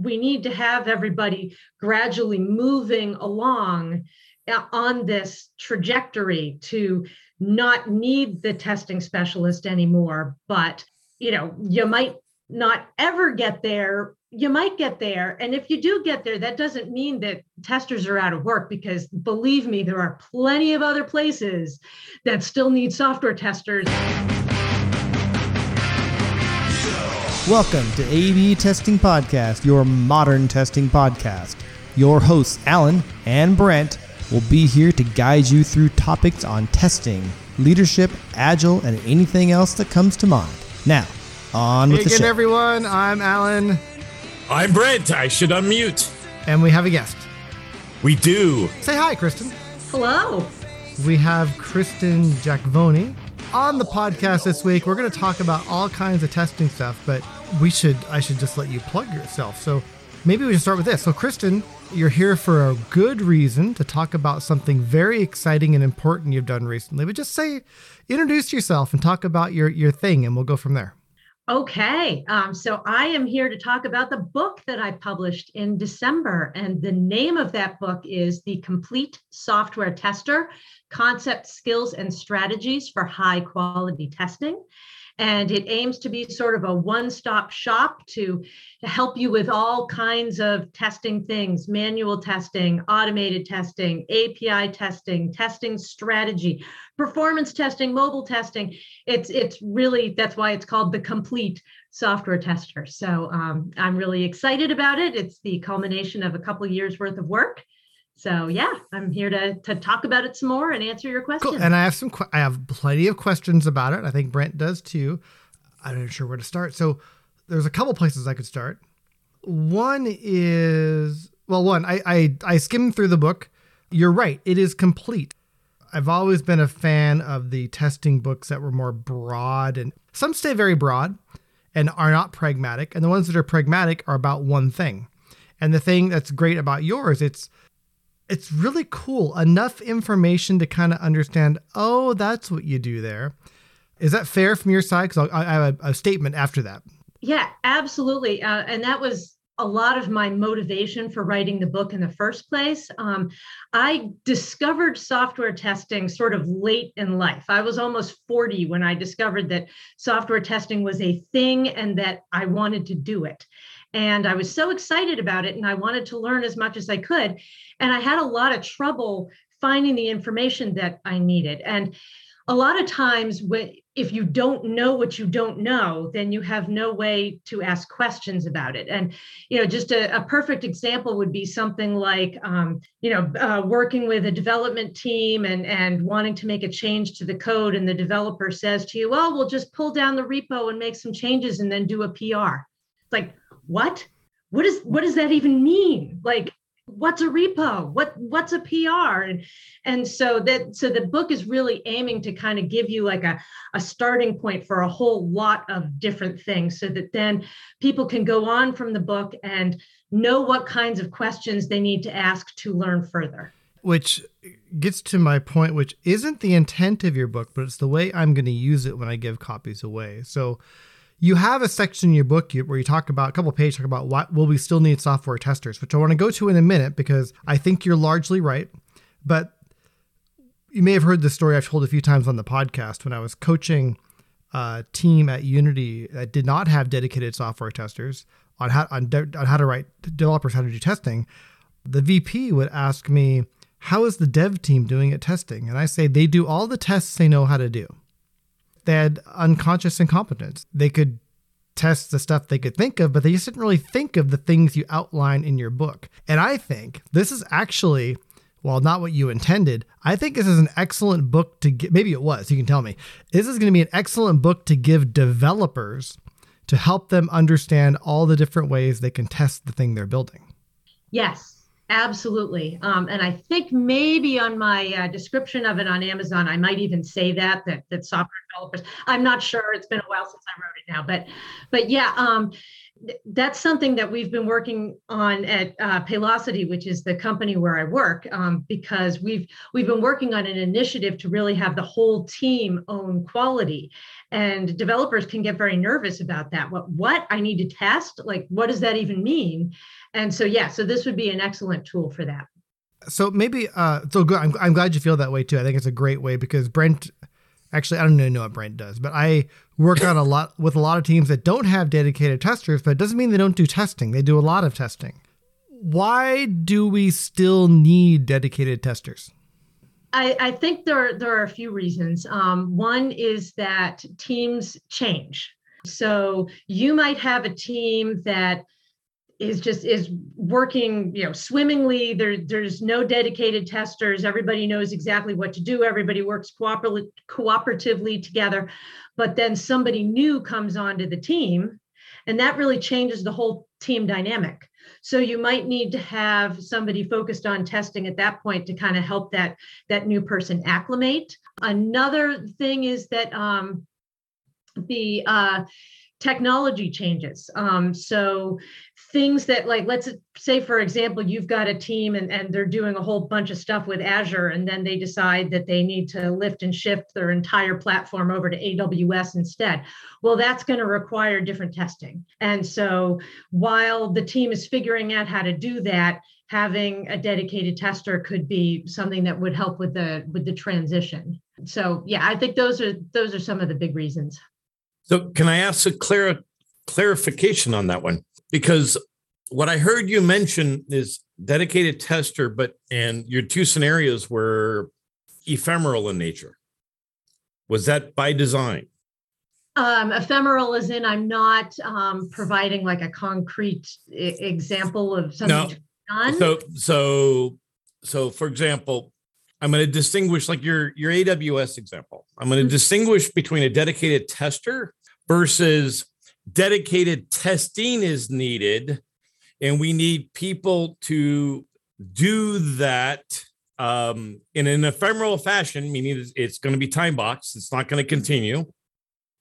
we need to have everybody gradually moving along uh, on this trajectory to not need the testing specialist anymore. But you know you might not ever get there. You might get there. And if you do get there that doesn't mean that testers are out of work because believe me there are plenty of other places that still need software testers Welcome to AB Testing Podcast, your modern testing podcast. Your hosts, Alan and Brent, will be here to guide you through topics on testing, leadership, agile, and anything else that comes to mind. Now, on Hey with the again, show. everyone. I'm Alan, I'm Brent. I should unmute. and we have a guest. We do. Say hi, Kristen. hello We have Kristen Jackvony on the podcast this week. We're going to talk about all kinds of testing stuff, but we should I should just let you plug yourself. So maybe we should start with this. So, Kristen, you're here for a good reason to talk about something very exciting and important you've done recently. But just say, introduce yourself and talk about your your thing, and we'll go from there. Okay, um, so I am here to talk about the book that I published in December. And the name of that book is The Complete Software Tester Concept, Skills, and Strategies for High Quality Testing. And it aims to be sort of a one stop shop to, to help you with all kinds of testing things manual testing, automated testing, API testing, testing strategy, performance testing, mobile testing. It's it's really that's why it's called the complete software tester. So um, i'm really excited about it. It's the culmination of a couple years worth of work so yeah i'm here to to talk about it some more and answer your questions Cool. And I have some. I have plenty of questions about it. I think Brent does too. I'm not sure where to start. So there's a couple places I could start. One is well, one I I, I skimmed through the book. You're right. It is complete. I've always been a fan of the testing books that were more broad, and some stay very broad and are not pragmatic. And the ones that are pragmatic are about one thing. And the thing that's great about yours, it's it's really cool. Enough information to kind of understand, oh, that's what you do there. Is that fair from your side? Because I have a, statement after that. Yeah, absolutely. Uh, and that was a lot of my motivation for writing the book in the first place. Um, I discovered software testing sort of late in life. I was almost 40 when I discovered that software testing was a thing and that I wanted to do it. And I was so excited about it and I wanted to learn as much as I could. And I had a lot of trouble finding the information that I needed. And a lot of times if you don't know what you don't know then you have no way to ask questions about it and you know just a, a perfect example would be something like um, you know uh, working with a development team and and wanting to make a change to the code and the developer says to you well we'll just pull down the repo and make some changes and then do a pr it's like what? What is what does that even mean? Like what's a repo? What what's a pr and and so that so the book is really aiming to kind of give you like a, a starting point for a whole lot of different things so that then people can go on from the book and know what kinds of questions they need to ask to learn further. Which gets to my point, which isn't the intent of your book, but it's the way I'm going to use it when I give copies away. So you have a section in your book where you talk about a couple pages talk about what will we still need software testers, which I want to go to in a minute because I think you're largely right. But you may have heard the story I've told a few times on the podcast when I was coaching a team at Unity that did not have dedicated software testers on how on, de- on how to write developers how to do testing. The VP would ask me, "How is the dev team doing at testing?" And I say, "They do all the tests they know how to do." They had unconscious incompetence. They could test the stuff they could think of, but they just didn't really think of the things you outline in your book. And I think this is actually, while not what you intended, I think this is an excellent book to get. Maybe it was, you can tell me. This is going to be an excellent book to give developers to help them understand all the different ways they can test the thing they're building. yes absolutely um, and i think maybe on my uh, description of it on amazon i might even say that that that software developers i'm not sure it's been a while since i wrote it now but but yeah um, that's something that we've been working on at uh, Paylocity, which is the company where I work, um, because we've we've been working on an initiative to really have the whole team own quality, and developers can get very nervous about that. What what I need to test? Like, what does that even mean? And so yeah, so this would be an excellent tool for that. So maybe uh, so good. I'm I'm glad you feel that way too. I think it's a great way because Brent actually I don't even know what Brent does, but I work on a lot with a lot of teams that don't have dedicated testers, but it doesn't mean they don't do testing. They do a lot of testing. Why do we still need dedicated testers? I, I think there, there are a few reasons. Um, one is that teams change. So you might have a team that is just is working you know swimmingly. There there's no dedicated testers. Everybody knows exactly what to do. Everybody works cooper- cooperatively together. But then somebody new comes onto the team and that really changes the whole team dynamic. So you might need to have somebody focused on testing at that point to kind of help that that new person acclimate. Another thing is that um, the uh, technology changes. Um, so things that like let's say for example you've got a team and, and they're doing a whole bunch of stuff with azure and then they decide that they need to lift and shift their entire platform over to aws instead. Well that's going to require different testing. And so while the team is figuring out how to do that having a dedicated tester could be something that would help with the with the transition. So yeah i think those are those are some of the big reasons. So, can I ask a clear clarification on that one? Because what I heard you mention is dedicated tester, but and your two scenarios were ephemeral in nature. Was that by design? Um, ephemeral is in I'm not um, providing like a concrete I- example of something no. done. So, so, so for example, I'm going to distinguish like your your AWS example. I'm going to mm-hmm. distinguish between a dedicated tester versus dedicated testing is needed and we need people to do that um, in an ephemeral fashion meaning it's going to be time boxed it's not going to continue.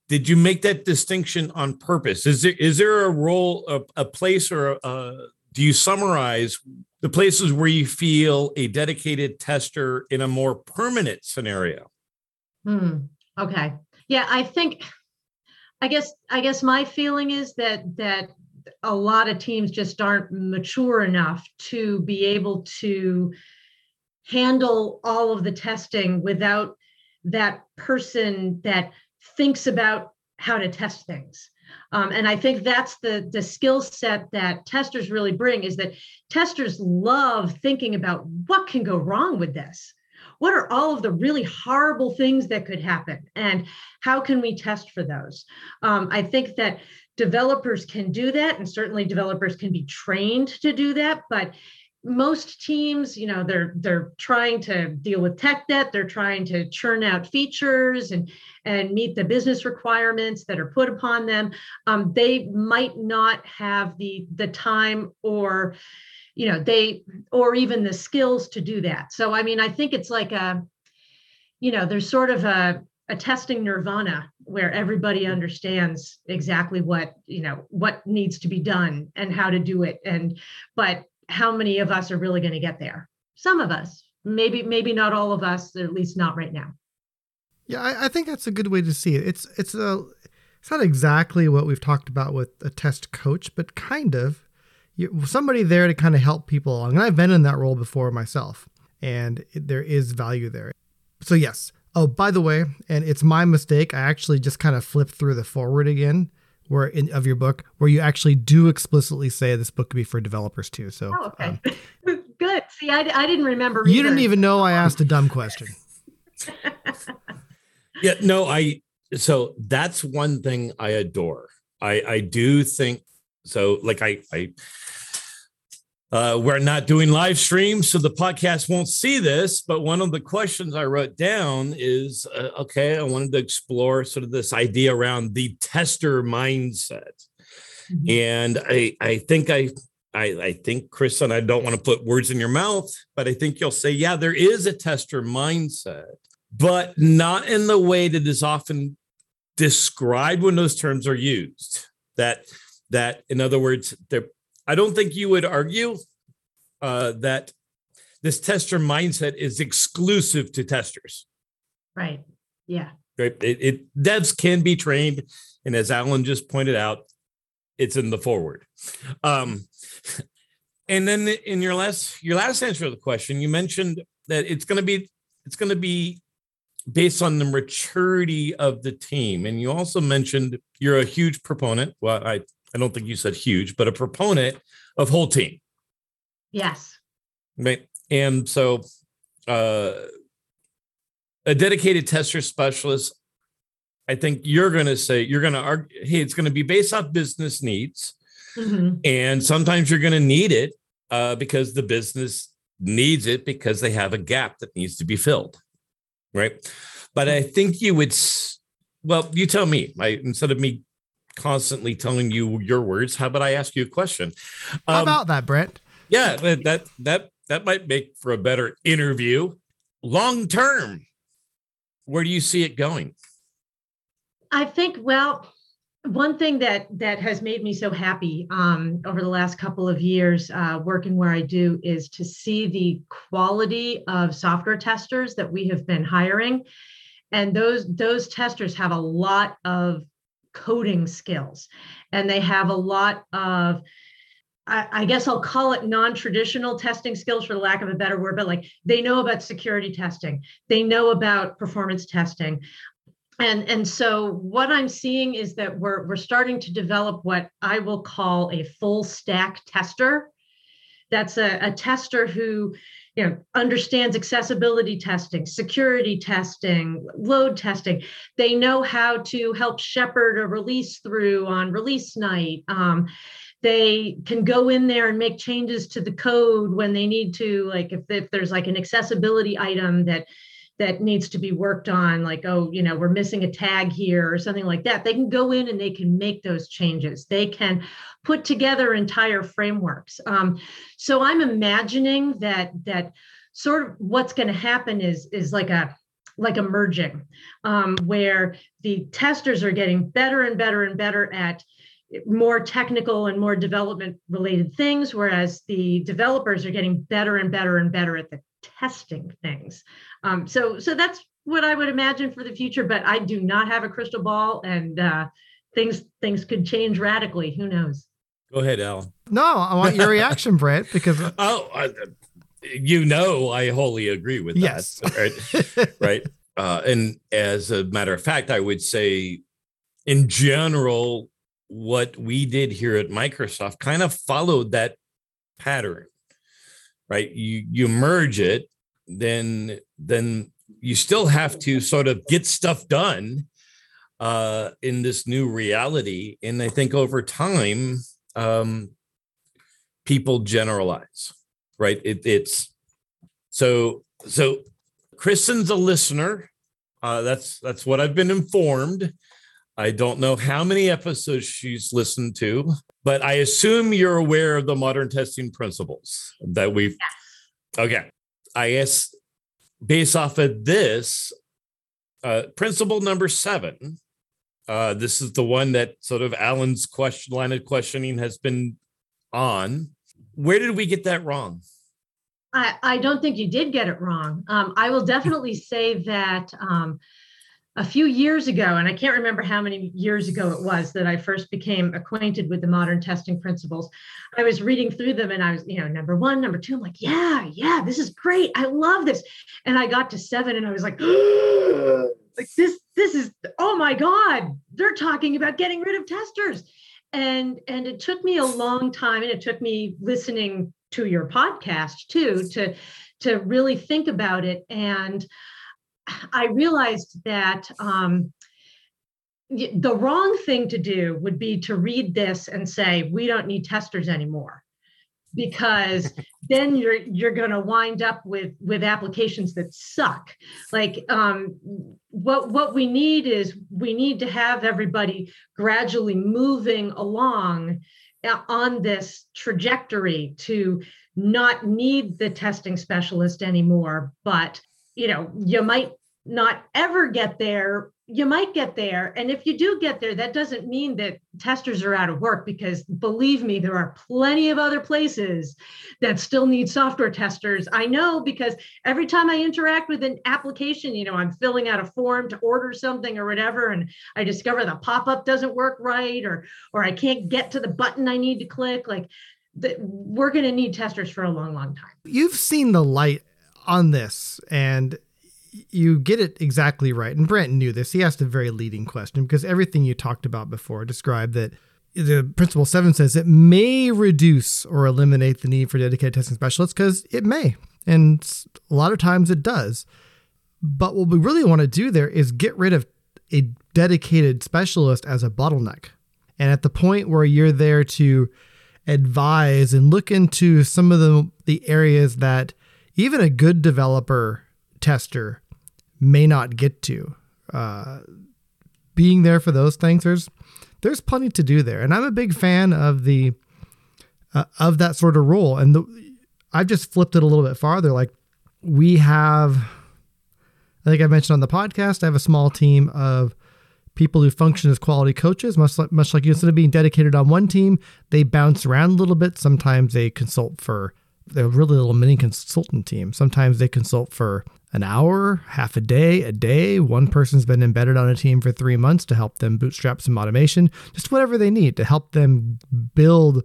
Did you make that distinction on purpose? Is there is there a role a, a place or a, do you summarize the places where you feel a dedicated tester in a more permanent scenario? Hmm. okay. Yeah i think I guess I guess my feeling is that that a lot of teams just aren't mature enough to be able to handle all of the testing without that person that thinks about how to test things. Um, and I think that's the the skill set that testers really bring is that testers love thinking about what can go wrong with this what are all of the really horrible things that could happen? And how can we test for those? Um, i think that developers can do that and certainly developers can be trained to do that but most teams you know they're they're trying to deal with tech debt they're trying to churn out features and and meet the business requirements that are put upon them. Um, they might not have the the time or you know they or even the skills to do that. So i mean i think it's like a you know there's sort of a a testing nirvana where everybody understands exactly what you know what needs to be done and how to do it. And but how many of us are really going to get there? Some of us maybe maybe not all of us at least not right now. Yeah I, I think that's a good way to see it. It's it's a it's not exactly what we've talked about with a test coach but kind of somebody there to kind of help people along. And I've been in that role before myself, and it, there is value there. So, yes. Oh, by the way, and it's my mistake. I actually just kind of flipped through the foreword again where in, of your book where you actually do explicitly say this book could be for developers too. So, oh, okay. Um, Good. See, I, I didn't remember. You either. didn't even know I asked a dumb question. yeah, no, I, so that's one thing I adore. I, I do think so. Like I, I, uh, we're not doing live streams, so the podcast won't see this. But one of the questions I wrote down is uh, okay, I wanted to explore sort of this idea around the tester mindset. Mm-hmm. And I, I think I, I, I think Chris and I don't want to put words in your mouth, but I think you'll say, yeah, there is a tester mindset, but not in the way that is often described when those terms are used. That that, in other words, there, I don't think you would argue uh, that this tester mindset is exclusive to testers. Right. Yeah. Right. It, it devs can be trained, and as Alan just pointed out, it's in the foreword. Um, and then in your last your last answer to the question, you mentioned that it's going to be it's going to be based on the maturity of the team, and you also mentioned you're a huge proponent. Well, I I don't think you said huge, but a proponent of whole team. Yes. Right. And so uh, a dedicated tester specialist, I think you're going to say, you're going to argue, hey, it's going to be based off business needs. Mm-hmm. And sometimes you're going to need it uh, because the business needs it because they have a gap that needs to be filled. Right. But I think you would, well, you tell me, I, instead of me constantly telling you your words, how about I ask you a question? Um, how about that, Brent? Yeah, that that that might make for a better interview. Long term, where do you see it going? I think well, one thing that that has made me so happy um, over the last couple of years uh, working where I do is to see the quality of software testers that we have been hiring, and those those testers have a lot of coding skills, and they have a lot of I, guess I'll call it non-traditional testing skills for the lack of a better word, but like they know about security testing, they know about performance testing. And, and so what I'm seeing is that we're, we're starting to develop what I will call a full stack tester. That's a, a tester who you know understands accessibility testing security testing load testing. They know how to help shepherd a release through on release night. Um, they can go in there and make changes to the code when they need to like if, if there's like an accessibility item that that needs to be worked on like oh you know we're missing a tag here or something like that they can go in and they can make those changes. They can put together entire frameworks. Um, so i'm imagining that that sort of what's going to happen is is like a like a merging um, where the testers are getting better and better and better at more technical and more development related things, whereas the developers are getting better and better and better at the testing things. Um, so, so that's what I would imagine for the future. But I do not have a crystal ball, and uh, things things could change radically. Who knows? Go ahead, Al. No, I want your reaction, Brent, because oh, uh, you know, I wholly agree with yes. that. Right, right. Uh, and as a matter of fact, I would say, in general, what we did here at Microsoft kind of followed that pattern, right? You you merge it, then then you still have to sort of get stuff done uh, in this new reality, and I think over time, um, people generalize, right? It, it's so so. Kristen's a listener. Uh, that's that's what I've been informed. I don't know how many episodes she's listened to, but I assume you're aware of the modern testing principles that we've. Yes. Okay. I guess based off of this, uh, principle number seven, uh, this is the one that sort of Alan's question line of questioning has been on. Where did we get that wrong? I, I don't think you did get it wrong. Um, I will definitely say that um, a few years ago, and I can't remember how many years ago it was that I first became acquainted with the modern testing principles. I was reading through them and I was, you know, number one, number two, I'm like, yeah, yeah, this is great. I love this. And I got to seven and I was like, like this, this is, oh my God, they're talking about getting rid of testers. And and it took me a long time and it took me listening to your podcast too to to really think about it. And I realized that um, the wrong thing to do would be to read this and say we don't need testers anymore. Because then you're you're going to wind up with with applications that suck. Like um what what we need is we need to have everybody gradually moving along uh, on this trajectory to not need the testing specialist anymore but you know you might not ever get there you might get there. And if you do get there, that doesn't mean that testers are out of work because believe me, there are plenty of other places that still need software testers. I know because every time I interact with an application, you know, I'm filling out a form to order something or whatever, and I discover the pop-up doesn't work right or or I can't get to the button I need to click. Like that we're going to need testers for a long, long time. You've seen the light on this and you get it exactly right. And Brent knew this. He asked a very leading question because everything you talked about before described that the principle seven says it may reduce or eliminate the need for dedicated testing specialists because it may. And a lot of times it does. But what we really want to do there is get rid of a dedicated specialist as a bottleneck. And at the point where you're there to advise and look into some of the, the areas that even a good developer tester may not get to. Uh, being there for those things, there's there's plenty to do there, and I'm a big fan of the uh, of that sort of role. And the, I've just flipped it a little bit farther. Like we have, I think I mentioned on the podcast, I have a small team of people who function as quality coaches, much like much like you. Instead of being dedicated on one team, they bounce around a little bit. Sometimes they consult for they're really little mini consultant team. Sometimes they consult for an hour, half a day, a day. One person's been embedded on a team for three months to help them bootstrap some automation, just whatever they need to help them build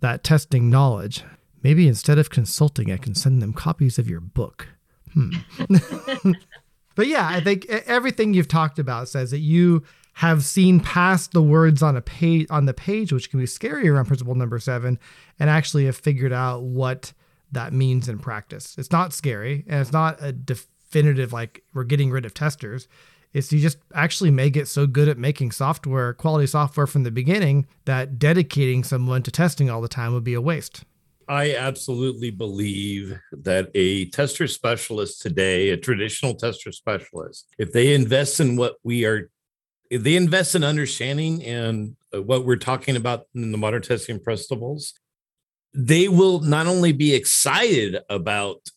that testing knowledge. Maybe instead of consulting, I can send them copies of your book. Hmm. but yeah, I think everything you've talked about says that you have seen past the words on a page on the page, which can be scary around principle number seven, and actually have figured out what that means in practice. It's not scary and it's not a definitive like we're getting rid of testers. It's you just actually may get so good at making software, quality software from the beginning, that dedicating someone to testing all the time would be a waste. I absolutely believe that a tester specialist today, a traditional tester specialist, if they invest in what we are, if they invest in understanding and uh, what we're talking about in the modern testing principles, they will not only be excited about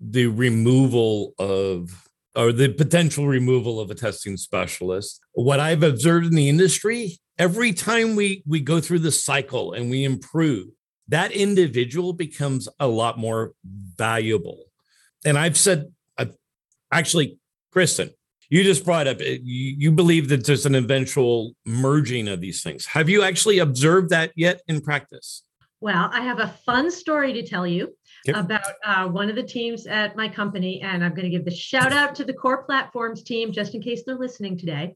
the removal of or the potential removal of a testing specialist. What I've observed in the industry, every time we we go through the cycle and we improve, that individual becomes a lot more valuable. And I've said, I've, actually, Kristen, you just brought up eh, you, you believe that there's an eventual merging of these things. Have you actually observed that yet in practice? Well, I have a fun story to tell you yep. about uh, one of the teams at my company, and I'm going to give the shout out to the core platforms team just in case they're listening today.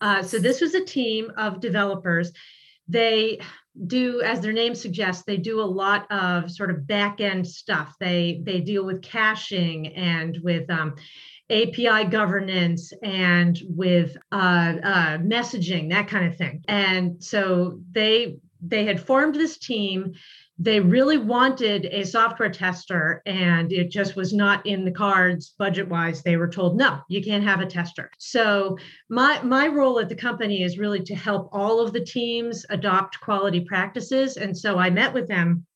Uh, so, this was a team of developers. They do, as their name suggests, they do a lot of sort of back end stuff. They they deal with caching and with um, API governance and with uh, uh, messaging, that kind of thing. And so they they had formed this team. They really wanted a software tester and it just was not in the cards budget wise they were told no you can't have a tester. So my my role at the company is really to help all of the teams adopt quality practices and so i met with them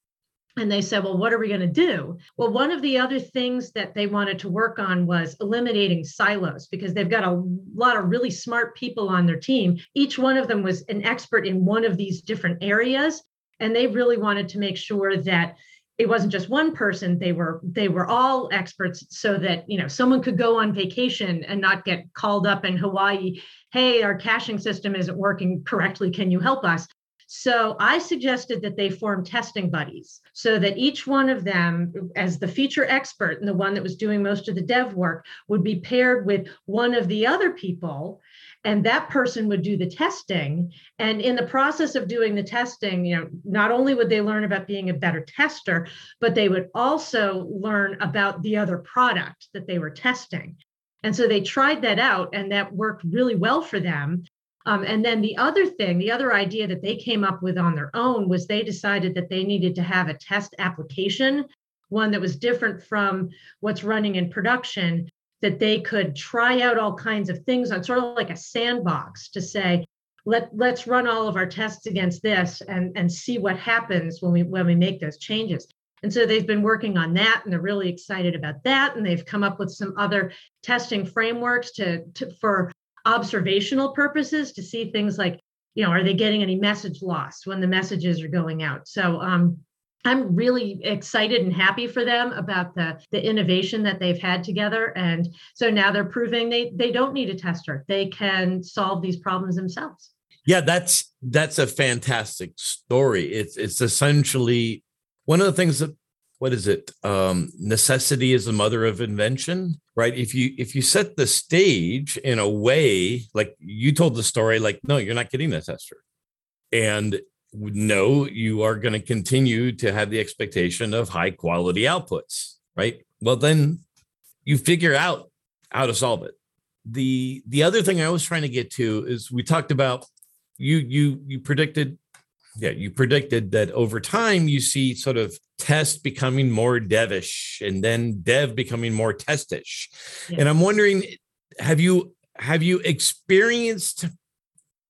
and they said, Well, what are we going to do? Well, one of the other things that they wanted to work on was eliminating silos because they've got a lot of really smart people on their team. Each one of them was an expert in one of these different areas. And they really wanted to make sure that it wasn't just one person they were they were all experts so that you know someone could go on vacation and not get called up in hawaii hey our caching system isn't working correctly can you help us so I suggested that they form testing buddies so that each one of them, as the feature expert and the one that was doing most of the dev work, would be paired with one of the other people. And that person would do the testing. And in the process of doing the testing, you know, not only would they learn about being a better tester, but they would also learn about the other product that they were testing. And so they tried that out, and that worked really well for them. Um, and then the other thing, the other idea that they came up with on their own was they decided that they needed to have a test application, one that was different from what's running in production, that they could try out all kinds of things on sort of like a sandbox to say, let, let's run all of our tests against this and, and see what happens when we when we make those changes. And so they've been working on that and they're really excited about that. And they've come up with some other testing frameworks to, to for observational purposes to see things like, you know, are they getting any message loss when the messages are going out? So um, I'm really excited and happy for them about the the innovation that they've had together, and so now they're proving they they don't need a tester; they can solve these problems themselves. Yeah, that's that's a fantastic story. It's it's essentially one of the things that what is it? Um, necessity is the mother of invention, right? If you if you set the stage in a way like you told the story, like no, you're not getting this esther and no, you are going to continue to have the expectation of high quality outputs, right? Well, then you figure out how to solve it. The the other thing I was trying to get to is we talked about you you you predicted yeah, you predicted that over time you see sort of test becoming more devish and then dev becoming more testish. Yeah. And I'm wondering have you have you experienced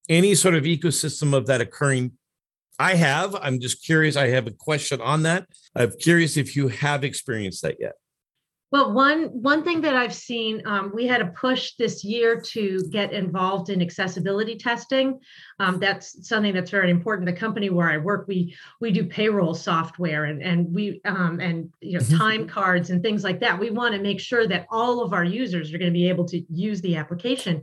any sort of ecosystem of that occurring I have. I'm just curious. I have a question on that. I'm curious if you have experienced that yet. Well, one one thing that I've seen, um, we had a push this year to get involved in accessibility testing. Um, that's something that's very important. The company where I work, we we do payroll software and and we um, and you know mm-hmm. time cards and things like that. We want to make sure that all of our users are going to be able to use the application.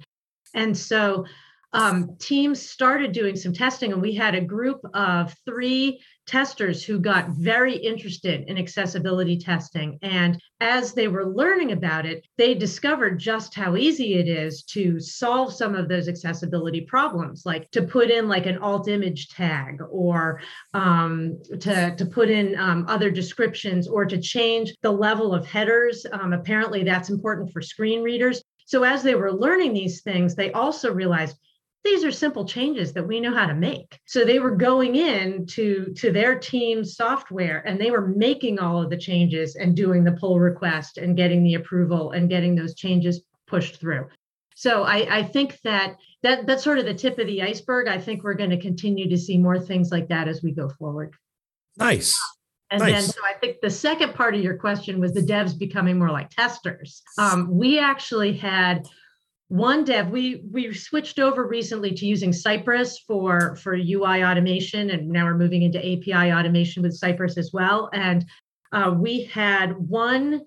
And so um, teams started doing some testing, and we had a group of three testers who got very interested in accessibility testing. And as they were learning about it, they discovered just how easy it is to solve some of those accessibility problems, like to put in like an alt image tag or um, to, to put in um, other descriptions or to change the level of headers. Um, apparently, that's important for screen readers. So as they were learning these things, they also realized these are simple changes that we know how to make. So they were going in to to their team software and they were making all of the changes and doing the pull request and getting the approval and getting those changes pushed through. So i i think that that that's sort of the tip of the iceberg. I think we're going to continue to see more things like that as we go forward. Nice. And nice. then, so I think the second part of your question was the devs becoming more like testers. Um, we actually had one dev we we switched over recently to using cypress for for ui automation and now we're moving into api automation with cypress as well and uh, we had one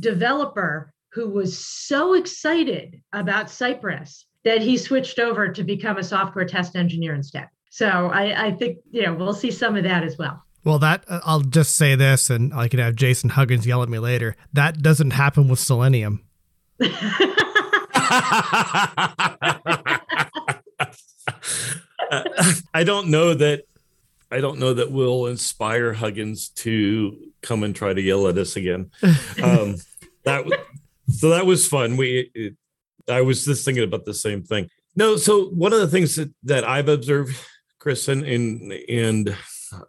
developer who was so excited about cypress that he switched over to become a software test engineer instead so i i think you know we'll see some of that as well well, that uh, I'll just say this, and I can have Jason Huggins yell at me later. That doesn't happen with Selenium. I don't know that I don't know that we'll inspire Huggins to come and try to yell at us again. Um, that so that was fun. We it, I was just thinking about the same thing. No, so one of the things that, that I've observed, Chris, and, and and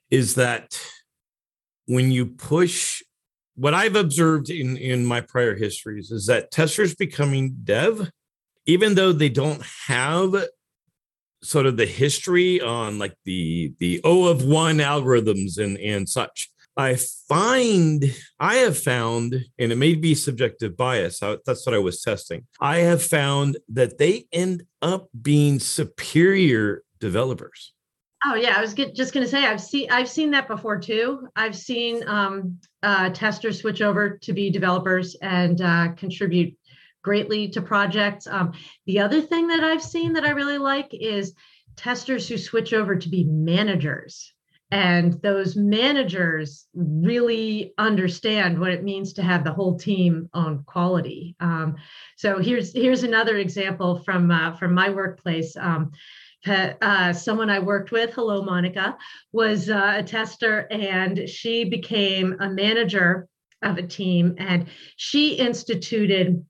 is that when you push what I've observed in in my prior histories is that testers becoming dev, even though they don't have sort of the history on like the the O of one algorithms and and such. I find I have found, and it may be subjective bias. That's what I was testing. I have found that they end up being superior developers. Oh yeah, I was get, just going to say I've seen I've seen that before too. I've seen um, uh, testers switch over to be developers and uh, contribute greatly to projects. Um, the other thing that I've seen that I really like is testers who switch over to be managers. And those managers really understand what it means to have the whole team on quality. Um, so here's here's another example from uh, from my workplace. Um, uh, someone I worked with, hello, Monica, was uh, a tester and she became a manager of a team and she instituted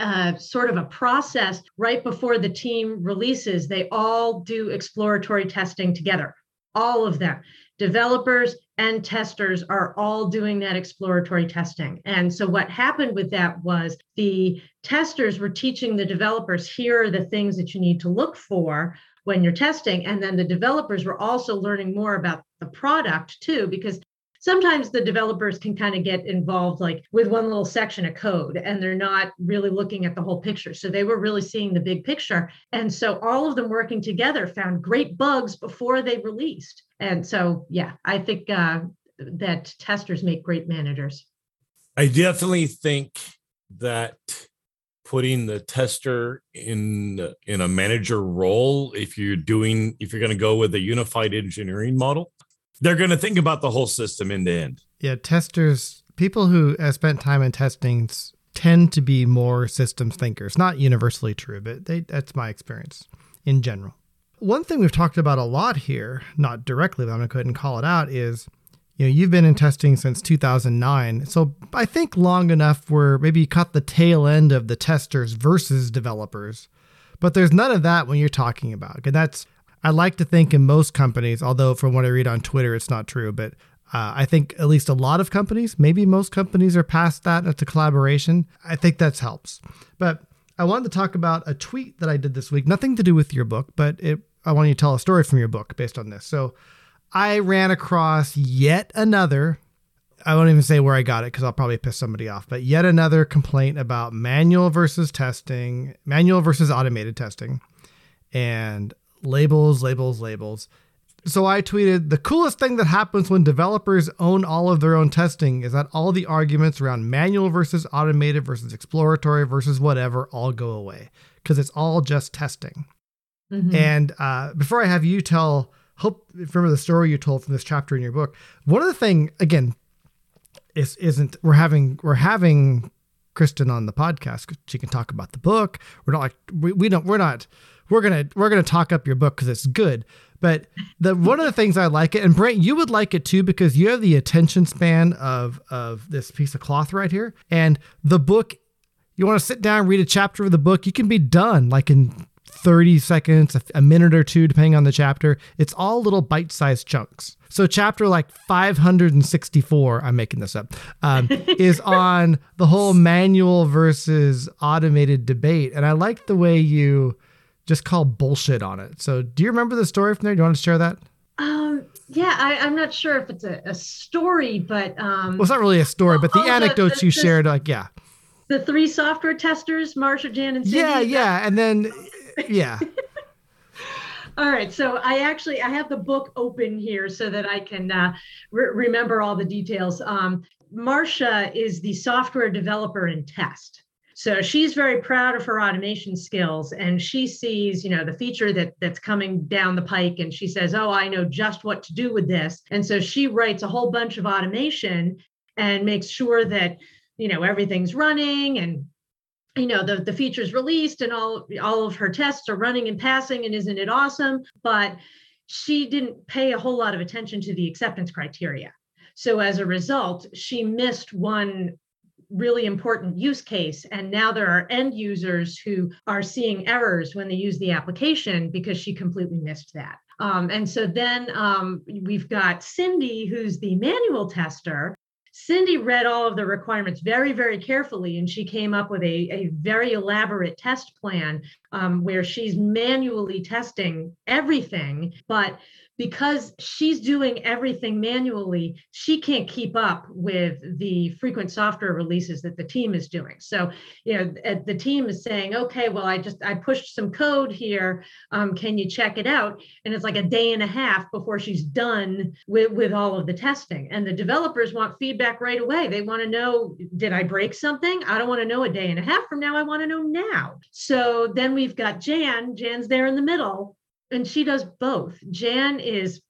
uh, sort of a process right before the team releases. They all do exploratory testing together, all of them. Developers and testers are all doing that exploratory testing. And so, what happened with that was the testers were teaching the developers here are the things that you need to look for when you're testing. And then the developers were also learning more about the product too, because sometimes the developers can kind of get involved like with one little section of code and they're not really looking at the whole picture. So they were really seeing the big picture. And so all of them working together found great bugs before they released. And so, yeah, I think uh, that testers make great managers. I definitely think that putting the tester in in a manager role if you're doing if you're going to go with a unified engineering model they're going to think about the whole system end to end. Yeah testers people who have spent time in testing tend to be more systems thinkers. Not universally true but they, that's my experience in general. One thing we've talked about a lot here not directly but i'm going to go ahead and call it out is you know you've been in testing since 2009 so i think long enough where maybe you caught the tail end of the testers versus developers. But there's none of that when you're talking about and that's i like to think in most companies although from what i read on twitter it's not true but uh, i think at least a lot of companies maybe most companies are past that it's a collaboration. I think that helps. But i wanted to talk about a tweet that i did this week nothing to do with your book but it i want you to tell a story from your book based on this. So I ran across yet another. I won't even say where I got it because I'll probably piss somebody off, but yet another complaint about manual versus testing, manual versus automated testing, and labels, labels, labels. So I tweeted the coolest thing that happens when developers own all of their own testing is that all the arguments around manual versus automated versus exploratory versus whatever all go away because it's all just testing. Mm-hmm. And uh, before I have you tell hope remember the story you told from this chapter in your book. One of the thing again is isn't we're having we're having Kristen on the podcast. She can talk about the book. We're not like we, we don't we're not we're gonna we're gonna talk up your book because it's good. But the one of the things I like it, and Brent, you would like it too because you have the attention span of of this piece of cloth right here, and the book. You want to sit down, read a chapter of the book, you can be done like in 30 seconds, a, minute or two, depending on the chapter. It's all little bite sized chunks. So, chapter like 564, I'm making this up, um, is on the whole manual versus automated debate. And I like the way you just call bullshit on it. So, do you remember the story from there? Do you want to share that? Um, yeah, I, am not sure if it's a, a story, but um, well, it's not really a story, but the oh, anecdotes the, the, you shared, like, yeah, the three software testers, Marsha, Jan, and Cindy. Yeah, yeah, and then yeah. all right so i actually i have the book open here so that i can uh, re- remember all the details. Um, marcia is the software developer in test. So she's very proud of her automation skills and she sees you know the feature that that's coming down the pike and she says oh i know just what to do with this. And so she writes a whole bunch of automation and makes sure that you know everything's running and you know the the features released and all all of her tests are running and passing and isn't it awesome? But she didn't pay a whole lot of attention to the acceptance criteria. So as a result she missed one really important use case. And now there are end users who are seeing errors when they use the application because she completely missed that. Um, and so then um, we've got cindy who's the manual tester Cindy read all of the requirements very, very carefully, and she came up with a, a very elaborate test plan um, where she's manually testing everything. But because she's doing everything manually, she can't keep up with the frequent software releases that the team is doing. So, you know, the team is saying, okay, well, I just I pushed some code here. Um, can you check it out? And it's like a day and a half before she's done with with all of the testing. And the developers want feedback right away. They want to know, did I break something? I don't want to know a day and a half from now. I want to know now. So then we've got Jan. Jan's there in the middle and she does both. Jan is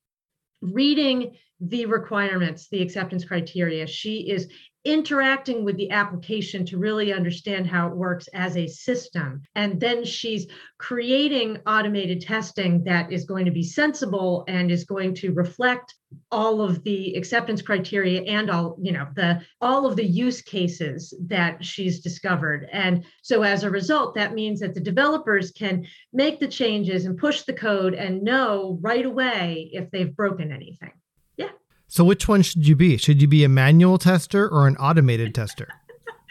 reading the requirements, the acceptance criteria. She is interacting with the application to really understand how it works as a system. And then she's creating automated testing that is going to be sensible and is going to reflect all of the acceptance criteria and all you know the all of the use cases that she's discovered and so as a result that means that the developers can make the changes and push the code and know right away if they've broken anything so which one should you be? Should you be a manual tester or an automated tester?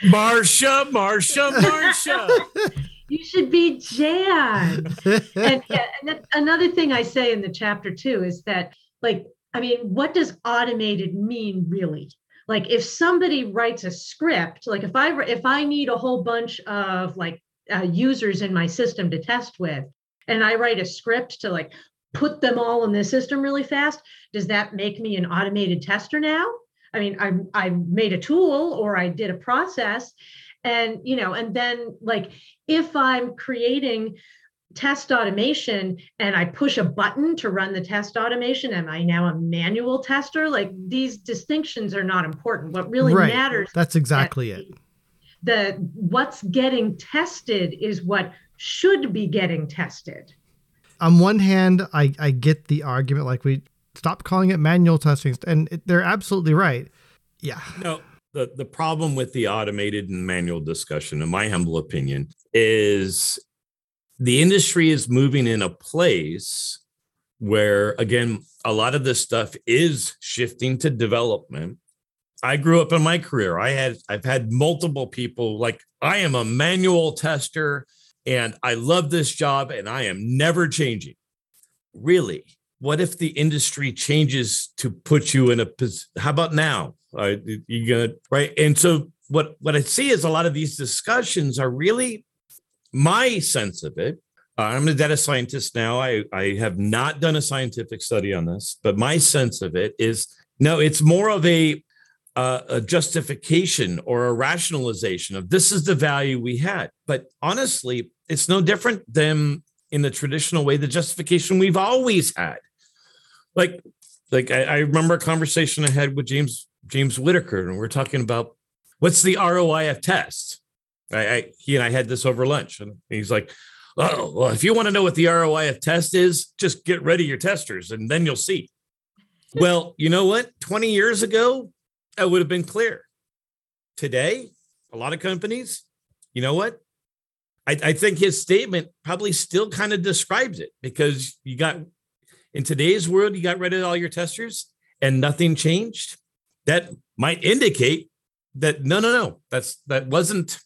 Marsha, Marsha, Marsha. you should be Jan. and, and another thing I say in the chapter too is that like I mean, what does automated mean really? Like if somebody writes a script, like if I if I need a whole bunch of like uh, users in my system to test with, and I write a script to like put them all in the system really fast, does that make me an automated tester now? I mean, I I made a tool or I did a process, and you know, and then like if I'm creating test automation and I push a button to run the test automation, am I now a manual tester? Like these distinctions are not important. What really right. matters that's exactly it. The what's getting tested is what should be getting tested. On one hand, I, I get the argument like we stop calling it manual testing and it, they're absolutely right. Yeah. No, the, the problem with the automated and manual discussion, in my humble opinion, is the industry is moving in a place where again a lot of this stuff is shifting to development i grew up in my career i had i've had multiple people like i am a manual tester and i love this job and i am never changing. Really what if the industry changes to put you in a position how about now? Uh, you gonna right? And so what what i see is a lot of these discussions are really my sense of it. Uh, i'm a data scientist now. I, I have not done a scientific study on this but my sense of it is no it's more of a uh, a justification or a rationalization of this is the value we had. But honestly it's no different than in the traditional way the justification we've always had like like I, I remember a conversation i had with james james whittaker and we we're talking about what's the roi of tests I, I, he and I had this over lunch, and he's like, "Oh, well, if you want to know what the ROI of test is, just get ready your testers, and then you'll see." well, you know what? Twenty years ago, that would have been clear. Today, a lot of companies, you know what? I, I think his statement probably still kind of describes it because you got in today's world, you got rid of all your testers and nothing changed. That might indicate that no, no, no, that's that wasn't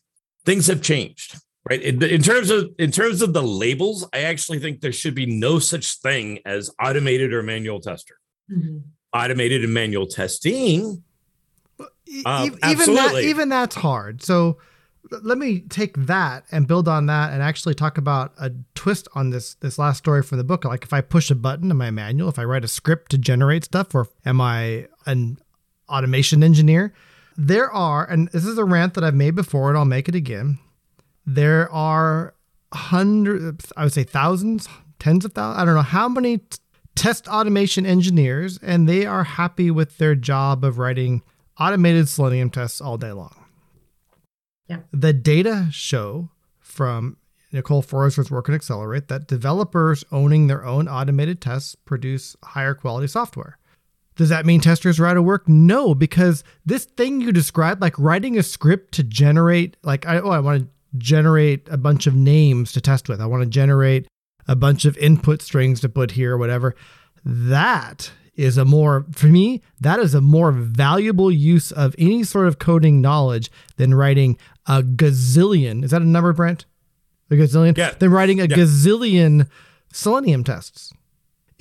things have changed right in, in, terms of in terms of the labels i actually think there should be no such thing as automated or manual tester mm-hmm. automated and manual testing uh, even that even that's hard so let me take that and build on that and actually talk about a twist on this this last story from the book like if i push a button in my manual if i write a script to generate stuff or am i an automation engineer there are, and this is a rant that I've made before, and I'll make it again. There are hundreds, I would say thousands, tens of thousands, I don't know how many test automation engineers, and they are happy with their job of writing automated Selenium tests all day long. The data show from Nicole Forsgren's work at Accelerate that developers owning their own automated tests produce higher quality software. Does that mean testers are out of work? No, because this thing you described, like writing a script to generate, like, I, oh, I want to generate a bunch of names to test with. I want to generate a bunch of input strings to put here or whatever. That is a more, for me, that is a more valuable use of any sort of coding knowledge than writing a gazillion. Is that a number, Brent? A gazillion? Yeah. Than writing a yeah. gazillion Selenium tests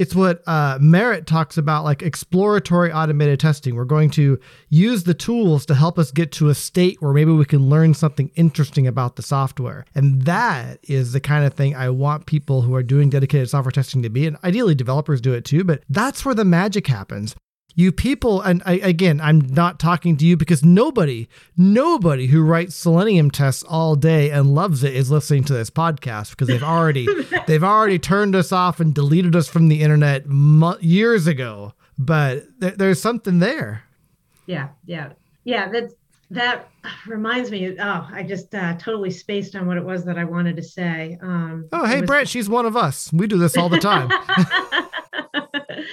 it's what uh, Maaret talks about like exploratory automated testing. We're going to use the tools to help us get to a state where maybe we can learn something interesting about the software. And that is the kind of thing I want people who are doing dedicated software testing to be. And ideally, developers do it too, but that's where the magic happens you people and I, again i'm not talking to you because nobody nobody who writes selenium tests all day and loves it is listening to this podcast because they've already they've already turned us off and deleted us from the internet mo- years ago. But th- there's something there. Yeah yeah. Yeah that's that reminds me oh i just uh, totally spaced on what it was that i wanted to say. Um, oh hey was- brent she's one of us. We do this all the time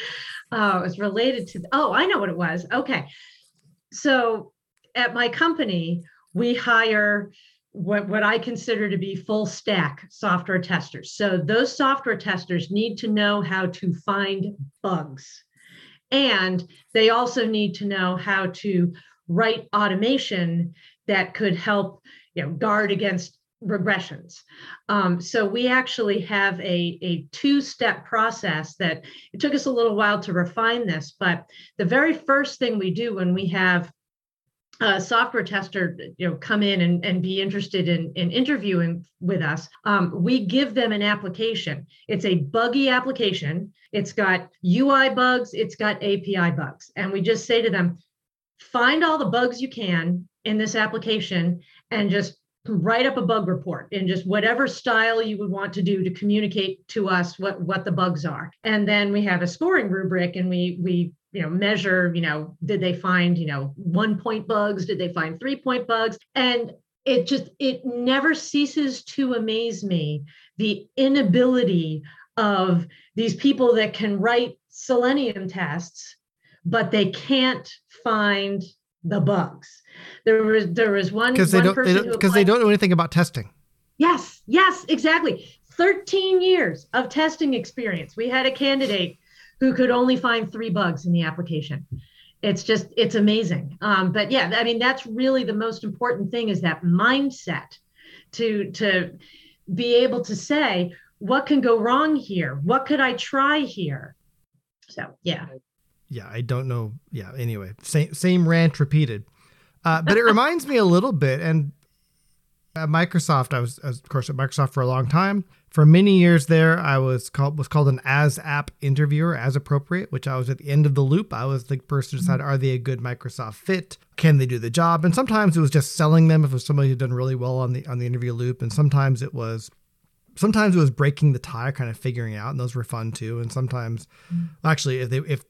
Oh, it was related to, oh, I know what it was. Okay. So at my company, we hire what, what I consider to be full stack software testers. So those software testers need to know how to find bugs. And they also need to know how to write automation that could help you know guard against regressions. Um, so we actually have a, a two-step process that it took us a little while to refine this, but the very first thing we do when we have a software tester you know come in and, and be interested in, in interviewing with us um, we give them an application. It's a buggy application. It's got ui bugs it's got api bugs. And we just say to them find all the bugs you can in this application and just write up a bug report in just whatever style you would want to do to communicate to us what what the bugs are. And then we have a scoring rubric and we we you know measure you know did they find you know one point bugs? Did they find three point bugs? And it just it never ceases to amaze me the inability of these people that can write selenium tests but they can't find the bugs there was there was one because they don't because they, they don't know anything about testing. Yes, yes, exactly. 13 years of testing experience. We had a candidate who could only find three bugs in the application. It's just it's amazing. Um, but yeah, I mean that's really the most important thing is that mindset to to be able to say what can go wrong here, what could I try here. So yeah. Yeah, I don't know. Yeah. Anyway, same same rant repeated. Uh, but it reminds me a little bit, and at Microsoft, I was, I was, of course at Microsoft for a long time. For many years there, I was called was called an as app interviewer, as appropriate, which I was at the end of the loop. I was the person to decide are they a good Microsoft fit? Can they do the job? And sometimes it was just selling them if it was somebody who'd done really well on the on the interview loop, and sometimes it was sometimes it was breaking the tie, kind of figuring out, and those were fun too. And sometimes, actually, if they if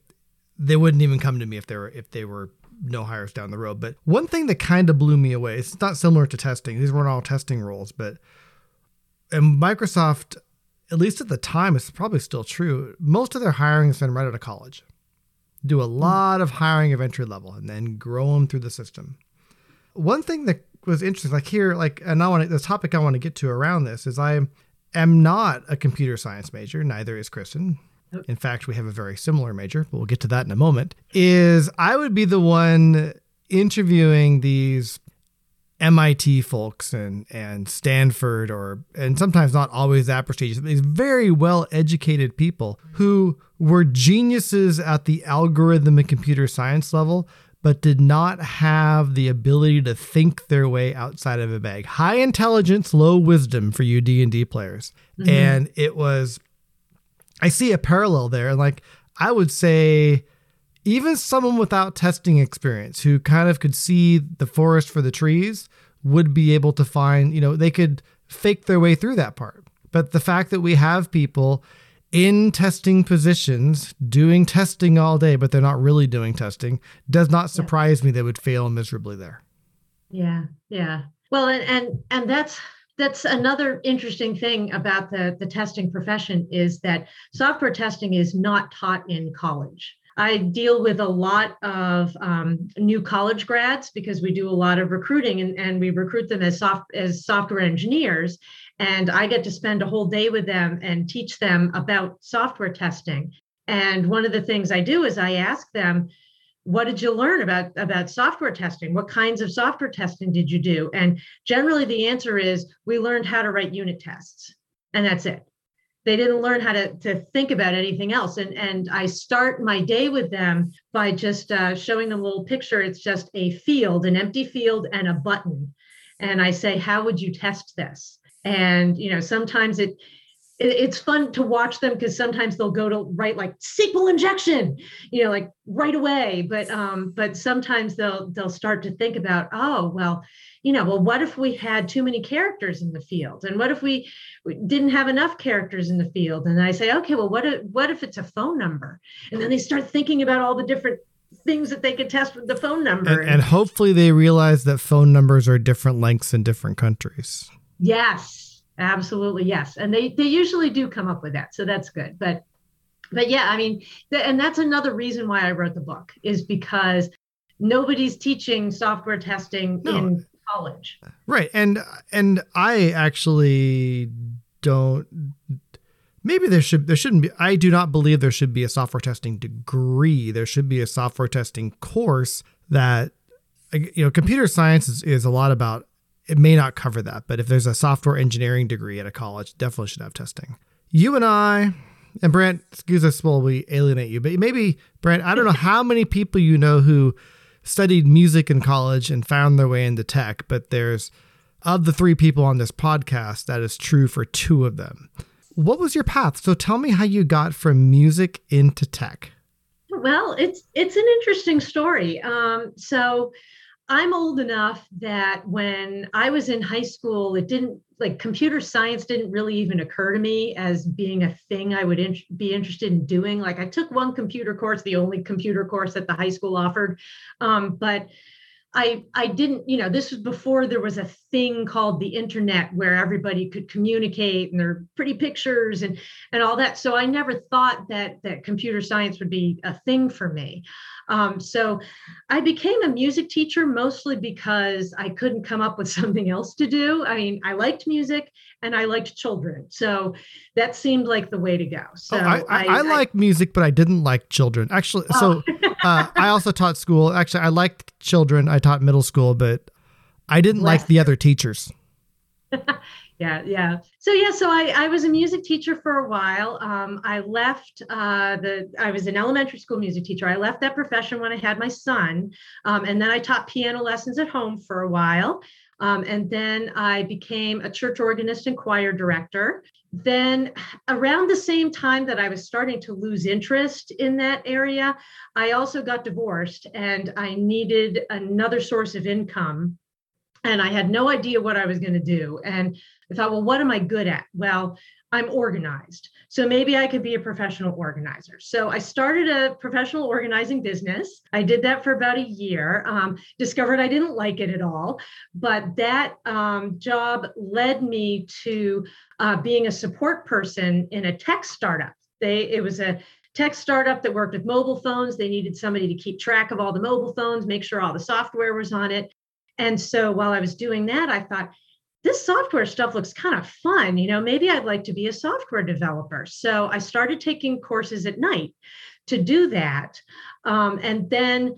they wouldn't even come to me if they were if they were no hires down the road. But one thing that kind of blew me away, it's not similar to testing. These weren't all testing roles, but and Microsoft, at least at the time, it's probably still true. Most of their hiring has been right out of college. Do a hmm. lot of hiring of entry level and then grow them through the system. One thing that was interesting, like here, like, and I want to, the topic I want to get to around this is I am not a computer science major. Neither is Kristen in fact, we have a very similar major, but we'll get to that in a moment, is I would be the one interviewing these MIT folks and and Stanford or and sometimes not always that prestigious, these very well educated people who were geniuses at the algorithm and computer science level, but did not have the ability to think their way outside of a bag. High intelligence, low wisdom for you D and D players, mm-hmm. and it was I see a parallel there. Like I would say even someone without testing experience who kind of could see the forest for the trees would be able to find, you know, they could fake their way through that part. But the fact that we have people in testing positions doing testing all day, but they're not really doing testing does not surprise yeah. me they would fail miserably there. Yeah. Yeah. Well, and, and, and that's, that's another interesting thing about the, the testing profession is that software testing is not taught in college. I deal with a lot of um, new college grads because we do a lot of recruiting and, and we recruit them as soft as software engineers. And I get to spend a whole day with them and teach them about software testing. And one of the things I do is I ask them, what did you learn about about software testing? What kinds of software testing did you do? And generally the answer is we learned how to write unit tests and that's it. They didn't learn how to, to think about anything else and and i start my day with them by just uh, showing them a little picture. It's just a field an empty field and a button. And i say how would you test this? And you know sometimes it it's fun to watch them because sometimes they'll go to write like SQL injection, you know, like right away. But um, but sometimes they'll they'll start to think about, oh, well, you know, well, what if we had too many characters in the field? And what if we, we didn't have enough characters in the field? And I say, okay, well, what if what if it's a phone number? And then they start thinking about all the different things that they could test with the phone number. And, and hopefully they realize that phone numbers are different lengths in different countries. Yes Absolutely, yes. And they they usually do come up with that. So that's good. But but yeah, I mean, th- and that's another reason why I wrote the book is because nobody's teaching software testing no. in college. Right. And and I actually don't maybe there should there shouldn't be I do not believe there should be a software testing degree. There should be a software testing course that you know computer science is, is a lot about it may not cover that. But if there's a software engineering degree at a college, definitely should have testing. You and I, and Brent, excuse us while we alienate you, but maybe Brent, I don't know how many people you know who studied music in college and found their way into tech, but there's of the three people on this podcast, that is true for two of them. What was your path? So tell me how you got from music into tech. Well, it's it's an interesting story. Um, so I'm old enough that when I was in high school, it didn't like computer science didn't really even occur to me as being a thing I would in- be interested in doing. Like I took one computer course, the only computer course that the high school offered, um, but I I didn't, you know, this was before there was a thing called the internet where everybody could communicate and there are pretty pictures and and all that. So I never thought that that computer science would be a thing for me. Um, so I became a music teacher mostly because I couldn't come up with something else to do. I mean, I liked music and I liked children. So that seemed like the way to go. So oh, I, I, I, I, like music, but I didn't like children. Actually, oh. so uh, I also taught school. Actually, I liked children. I taught middle school, but I didn't like the other teachers. yeah yeah. So yeah so i i was a music teacher for a while. Um, i left uh, the i was an elementary school music teacher. I left that profession when i had my son um, and then i taught piano lessons at home for a while. Um, and then i became a church organist and choir director. Then around the same time that i was starting to lose interest in that area i also got divorced and i needed another source of income. And I had no idea what I was going to do. And I thought, well, what am I good at? Well, I'm organized. So maybe I could be a professional organizer. So I started a professional organizing business. I did that for about a year, um, discovered I didn't like it at all. But that um, job led me to uh, being a support person in a tech startup. They, it was a tech startup that worked with mobile phones. They needed somebody to keep track of all the mobile phones, make sure all the software was on it. And so while I was doing that, I thought, this software stuff looks kind of fun. You know, maybe I'd like to be a software developer. So I started taking courses at night to do that. Um, and then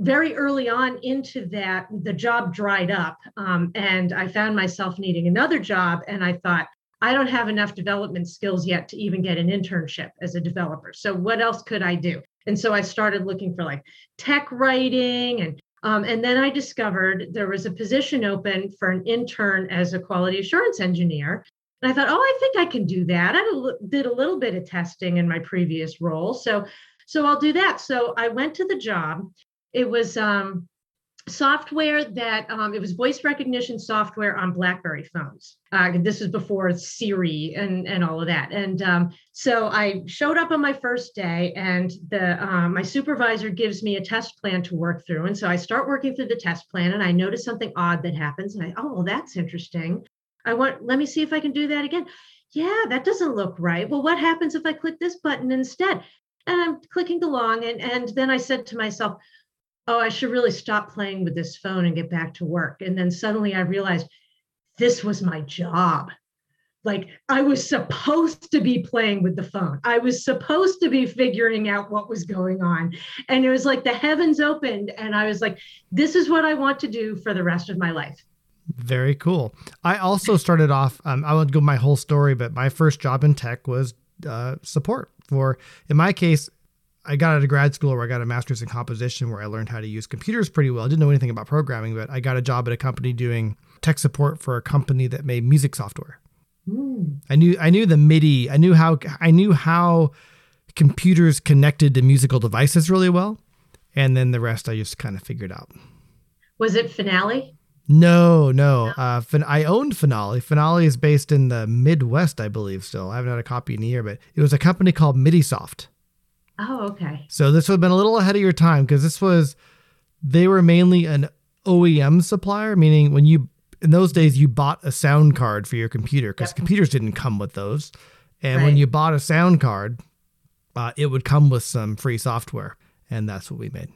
very early on into that, the job dried up. Um, and I found myself needing another job. And I thought, I don't have enough development skills yet to even get an internship as a developer. So what else could I do? And so I started looking for like tech writing and um, and then I discovered there was a position open for an intern as a quality assurance engineer. And I thought, oh, I think I can do that. I did a little bit of testing in my previous role. So, so I'll do that. So I went to the job. It was um, software that um, it was voice recognition software on blackberry phones. Uh, this was before siri and and all of that. And um, so i showed up on my first day and the uh, my supervisor gives me a test plan to work through. And so i start working through the test plan and i notice something odd that happens and i oh well that's interesting. I want let me see if i can do that again. Yeah that doesn't look right. Well what happens if i click this button instead? And i'm clicking along and and then i said to myself oh, I should really stop playing with this phone and get back to work. And then suddenly I realized this was my job. Like I was supposed to be playing with the phone. I was supposed to be figuring out what was going on. And it was like the heavens opened, and I was like, this is what I want to do for the rest of my life. Very cool. I also started off, um, I won't go my whole story, but my first job in tech was uh, support for, in my case, I got out of grad school where I got a master's in composition where I learned how to use computers pretty well. I didn't know anything about programming, but I got a job at a company doing tech support for a company that made music software. Mm. I knew I knew the MIDI. I knew how I knew how computers connected to musical devices really well, and then the rest I just kind of figured out. Was it Finale? No, no. Uh, I owned Finale. Finale is based in the Midwest, I believe. Still, I haven't had a copy in a year, but it was a company called MIDIsoft. Oh, okay. So this would have been a little ahead of your time because this was they were mainly an OEM supplier, meaning when you in those days you bought a sound card for your computer because yep. computers didn't come with those, and right. when you bought a sound card, uh, it would come with some free software, and that's what we made.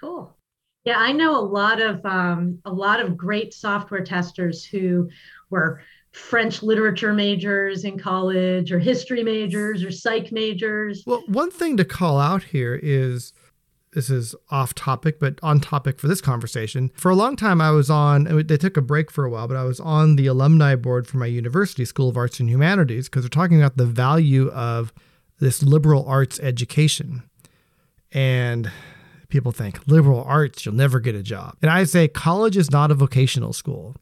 Cool. Yeah, I know a lot of um, a lot of great software testers who were French literature majors in college or history majors or psych majors. Well, one thing to call out here is this is off topic, but on topic for this conversation. For a long time, I was on. They took a break for a while, but I was on the alumni board for my university, School of Arts and Humanities, because they're talking about the value of this liberal arts education. And people think liberal arts, you'll never get a job. And I say college is not a vocational school.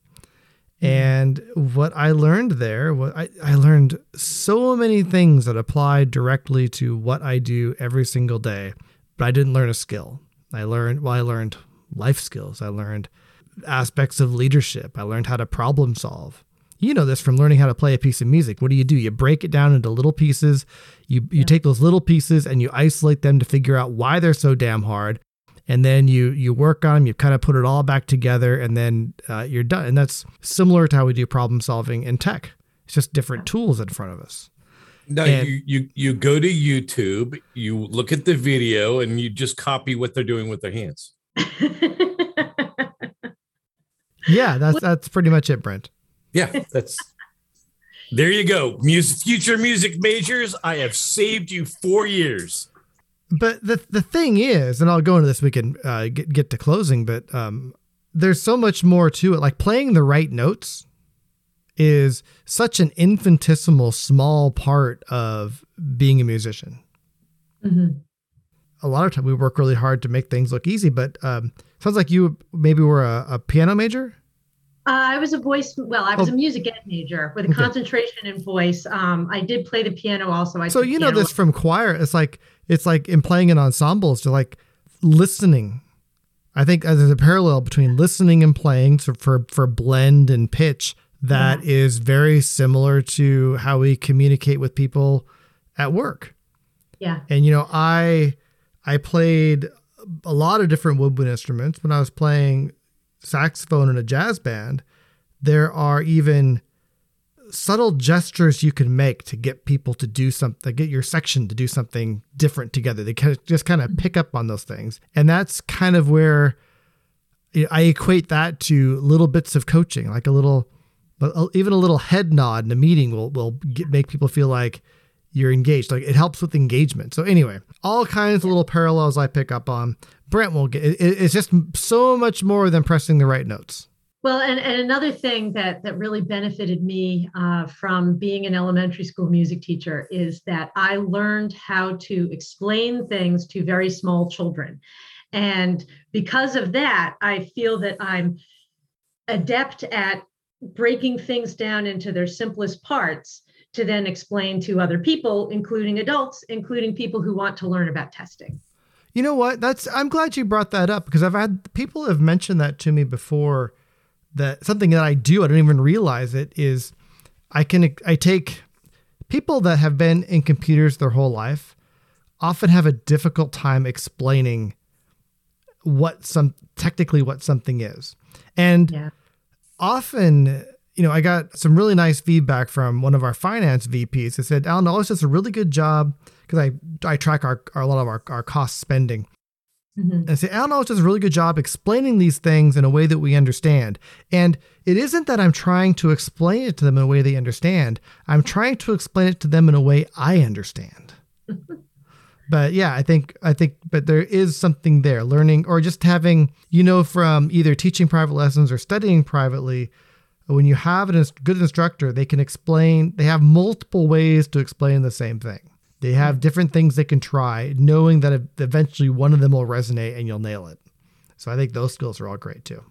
Mm-hmm. And what I learned there, what I, I learned so many things that apply directly to what I do every single day, but I didn't learn a skill. I learned well, I learned life skills. I learned aspects of leadership. I learned how to problem solve. You know this from learning how to play a piece of music. What do you do? You break it down into little pieces. You you yeah. take those little pieces and you isolate them to figure out why they're so damn hard and then you you work on them you kind of put it all back together and then uh, you're done. And that's similar to how we do problem solving in tech. It's just different tools in front of us. No and, you, you you go to youtube you look at the video and you just copy what they're doing with their hands. Yeah that's that's pretty much it brent. Yeah that's there you go. Music future music majors i have saved you four years but the the thing is, and I'll go into this. We can uh, get get to closing, but um, there's so much more to it. Like playing the right notes is such an infinitesimal, small part of being a musician. Mm-hmm. A lot of time we work really hard to make things look easy, but um, sounds like you maybe were a, a piano major. Uh, I was a voice. Well, I was oh. a music ed major with a okay. concentration in voice. Um, I did play the piano also. I so you know this from choir. It's like it's like in playing in ensembles to like listening. I think there's a parallel between listening and playing so for for blend and pitch that yeah. is very similar to how we communicate with people at work. Yeah. And you know, I I played a lot of different woodwind instruments when I was playing saxophone in a jazz band. There are even subtle gestures you can make to get people to do something, get your section to do something different together. They kind of just kind of mm-hmm. pick up on those things. And that's kind of where I equate that to little bits of coaching, like a little, even a little head nod in a meeting will, will get, make people feel like you're engaged. Like it helps with engagement. So anyway, all kinds of little parallels I pick up on. Brent will get, it, it's just so much more than pressing the right notes. Well, and, and another thing that that really benefited me uh, from being an elementary school music teacher is that I learned how to explain things to very small children, and because of that, I feel that I'm adept at breaking things down into their simplest parts to then explain to other people, including adults, including people who want to learn about testing. You know what? That's I'm glad you brought that up because I've had people have mentioned that to me before that something that I do, I don't even realize it, is I can I take people that have been in computers their whole life often have a difficult time explaining what some technically what something is. And yeah. often, you know, I got some really nice feedback from one of our finance VPs that said, Alan always does a really good job because I I track our, our, a lot of our, our cost spending. Mm-hmm. And Alan always does a really good job explaining these things in a way that we understand. And it isn't that I'm trying to explain it to them in a way they understand. I'm trying to explain it to them in a way I understand. but yeah, I think I think but there is something there. Learning or just having, you know, from either teaching private lessons or studying privately, when you have a good instructor, they can explain, they have multiple ways to explain the same thing. They have different things they can try, knowing that eventually one of them will resonate and you'll nail it. So I think those skills are all great too.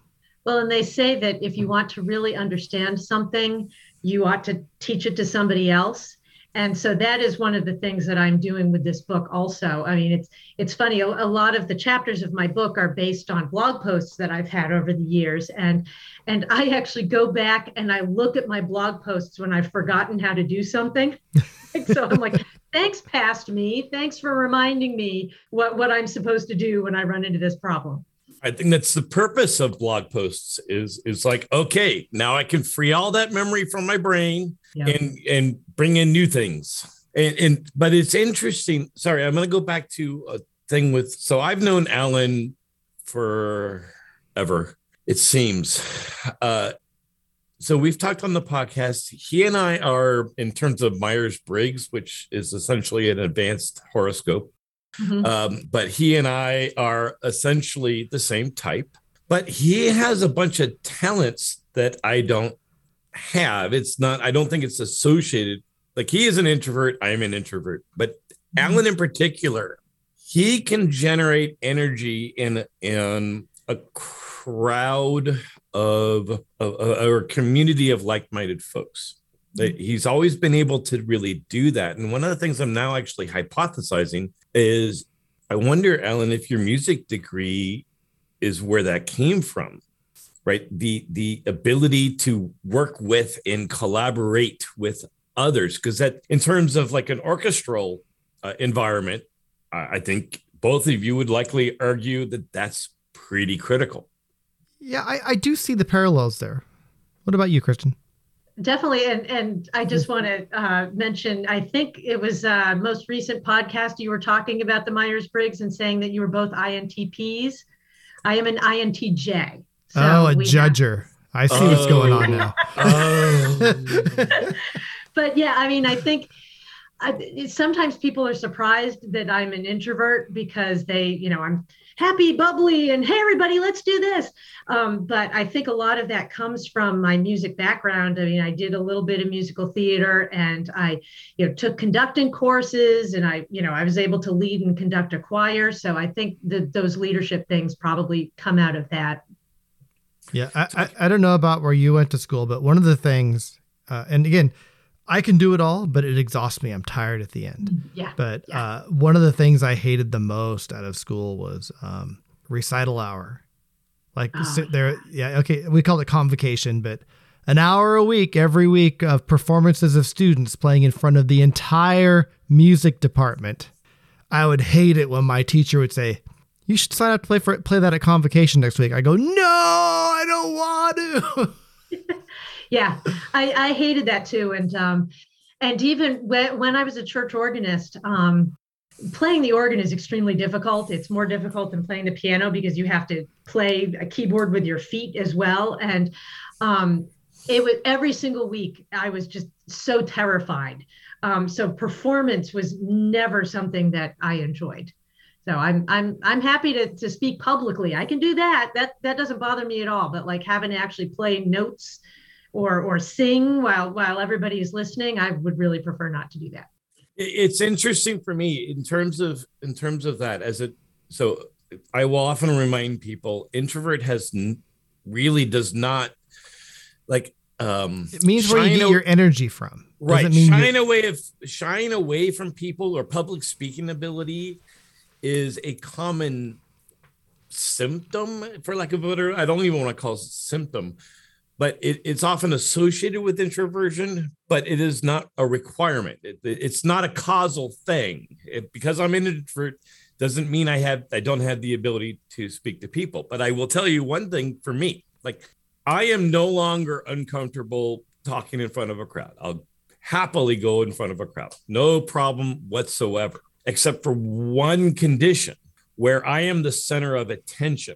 Well, and they say that if you want to really understand something, you ought to teach it to somebody else. And so that is one of the things that I'm doing with this book also. I mean, it's it's funny, a, a lot of the chapters of my book are based on blog posts that I've had over the years. And and I actually go back and I look at my blog posts when I've forgotten how to do something. so I'm like, thanks past me. Thanks for reminding me what what i'm supposed to do when i run into this problem. I think that's the purpose of blog posts is is like okay now i can free all that memory from my brain and and bring in new things. And, and but it's interesting sorry i'm going to go back to a thing with so i've known alan forever it seems. Uh so we've talked on the podcast. He and I are, in terms of Myers Briggs, which is essentially an advanced horoscope. Mhm. Um, but he and I are essentially the same type. But he has a bunch of talents that I don't have. It's not, I don't think it's associated. Like he is an introvert, I am an introvert. But Alan in particular, he can generate energy in in a crowd of, of, of or a community of like-minded folks. That He's always been able to really do that. And one of the things I'm now actually hypothesizing is I wonder, Alan, if your music degree is where that came from, right? The the ability to work with and collaborate with others, because that in terms of like an orchestral uh, environment, I, I think both of you would likely argue that that's pretty critical. Yeah, I, I do see the parallels there. What about you, Kristen? Definitely, and and I just want to uh, mention. I think it was uh, most recent podcast you were talking about the Myers Briggs and saying that you were both INTPs. I am an INTJ. So oh, a we have- judger. I see what's going on now. Oh. but yeah, I mean, I think I, sometimes people are surprised that I'm an introvert because they, you know, I'm happy, bubbly, and hey, everybody, let's do this. Um, but I think a lot of that comes from my music background. I mean, I did a little bit of musical theater, and I, you know, took conducting courses, and I, you know, I was able to lead and conduct a choir. So I think that those leadership things probably come out of that. Yeah, I, I, I don't know about where you went to school, but one of the things, uh, and again, I can do it all, but it exhausts me. I'm tired at the end. Yeah. But Yeah. uh, one of the things I hated the most out of school was um, recital hour. Like Oh, sit there, yeah, okay, we called it convocation, but an hour a week, every week of performances of students playing in front of the entire music department. I would hate it when my teacher would say, "You should sign up to play for play that at convocation next week." I go, "No, I don't want to." yeah i i hated that too and um and even when, when i was a church organist um playing the organ is extremely difficult. It's more difficult than playing the piano because you have to play a keyboard with your feet as well and um it was every single week i was just so terrified. Um so performance was never something that i enjoyed. So i'm i'm i'm happy to to speak publicly. I can do that. That that doesn't bother me at all but like having to actually play notes or or sing while while everybody is listening i would really prefer not to do that it's interesting for me in terms of in terms of that as it so i will often remind people introvert has n- really does not like um It means where you shine get a- your energy from. right Doesn't mean shine away of shine away from people or public speaking ability is a common symptom for lack of a better i don't even want to call it symptom but it, it's often associated with introversion but it is not a requirement. It- it- it's not a causal thing. It- because i'm an introvert doesn't mean i have i don't have the ability to speak to people. But i will tell you one thing for me like i am no longer uncomfortable talking in front of a crowd. I'll happily go in front of a crowd no problem whatsoever except for one condition where i am the center of attention.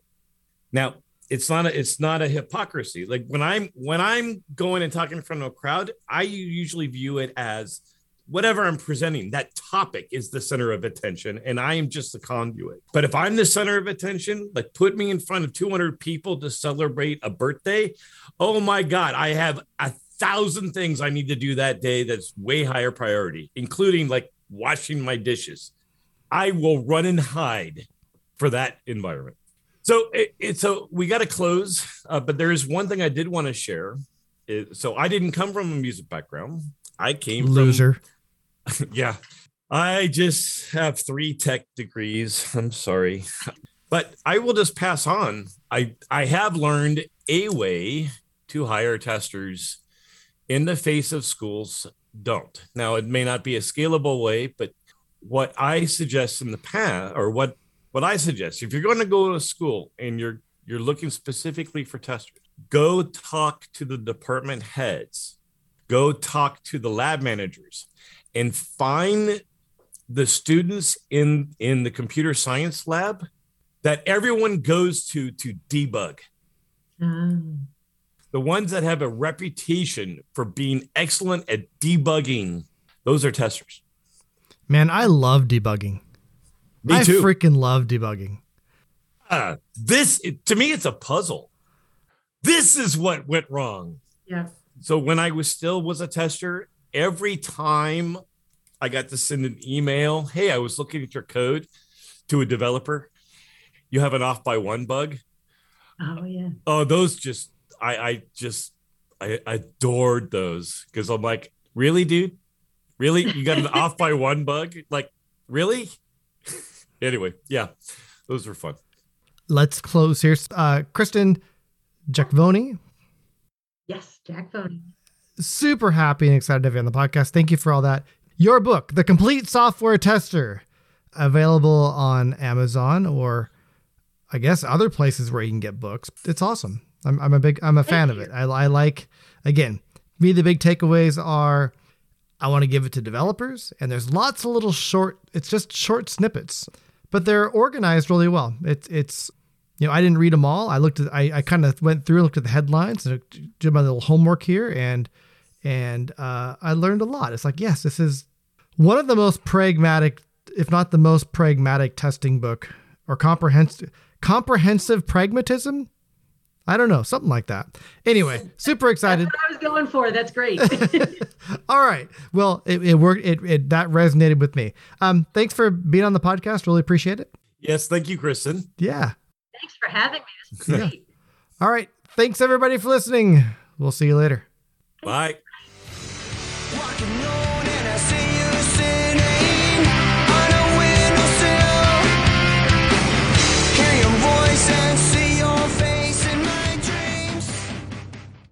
Now it's not a it's not a hypocrisy. Like when i'm when i'm going and talking in front of a crowd i usually view it as whatever i'm presenting that topic is the center of attention and i am just the conduit. But if i'm the center of attention like put me in front of 200 people to celebrate a birthday oh my god i have a thousand things i need to do that day that's way higher priority including like washing my dishes. I will run and hide for that environment so it, it so we got to close, uh, but there is one thing I did want to share. It- so I didn't come from a music background. I came loser. from yeah. I just have three tech degrees. I'm sorry, but I will just pass on. I I have learned a way to hire testers in the face of schools don't. Now it may not be a scalable way, but what I suggest in the past, or what what I suggest, if you're going to go to school and you're you're looking specifically for testers, go talk to the department heads, go talk to the lab managers, and find the students in in the computer science lab that everyone goes to to debug. Um, The ones that have a reputation for being excellent at debugging, those are testers. Man, I love debugging. Me I too. freaking love debugging. Uh, this it- to me, it's a puzzle. This is what went wrong. Yeah. So when I was still was a tester, every time I got to send an email, hey, I was looking at your code to a developer. You have an off by one bug. Oh yeah. Oh, those just I I just I adored those because I'm like, really, dude? Really? You got an off by one bug? Like, really? Anyway, yeah, those were fun. Let's close here. Uh, Kristen Jackvony, Yes, Jack super happy and excited to have you on the podcast. Thank you for all that. Your book, The Complete Software Tester, available on Amazon or I guess other places where you can get books. It's awesome. I'm, I'm a big, I'm a fan of it. I, I like, again, me, the big takeaways are I want to give it to developers, and there's lots of little short, it's just short snippets, but they're organized really well. It's, it's, you know, I didn't read them all. I looked at, I, I kind of went through, and looked at the headlines, and did my little homework here, and and uh, I learned a lot. It's like, yes, this is one of the most pragmatic, if not the most pragmatic testing book or comprehensive comprehensive pragmatism. I don't know, something like that. Anyway, super excited. That's what I was going for. That's great. All right. Well, it, it worked. It, it that resonated with me. Um, thanks for being on the podcast. Really appreciate it. Yes, thank you, Kristen. Yeah. Thanks for having me. This is Yeah. All right. Thanks everybody for listening. We'll see you later. Bye. Walking on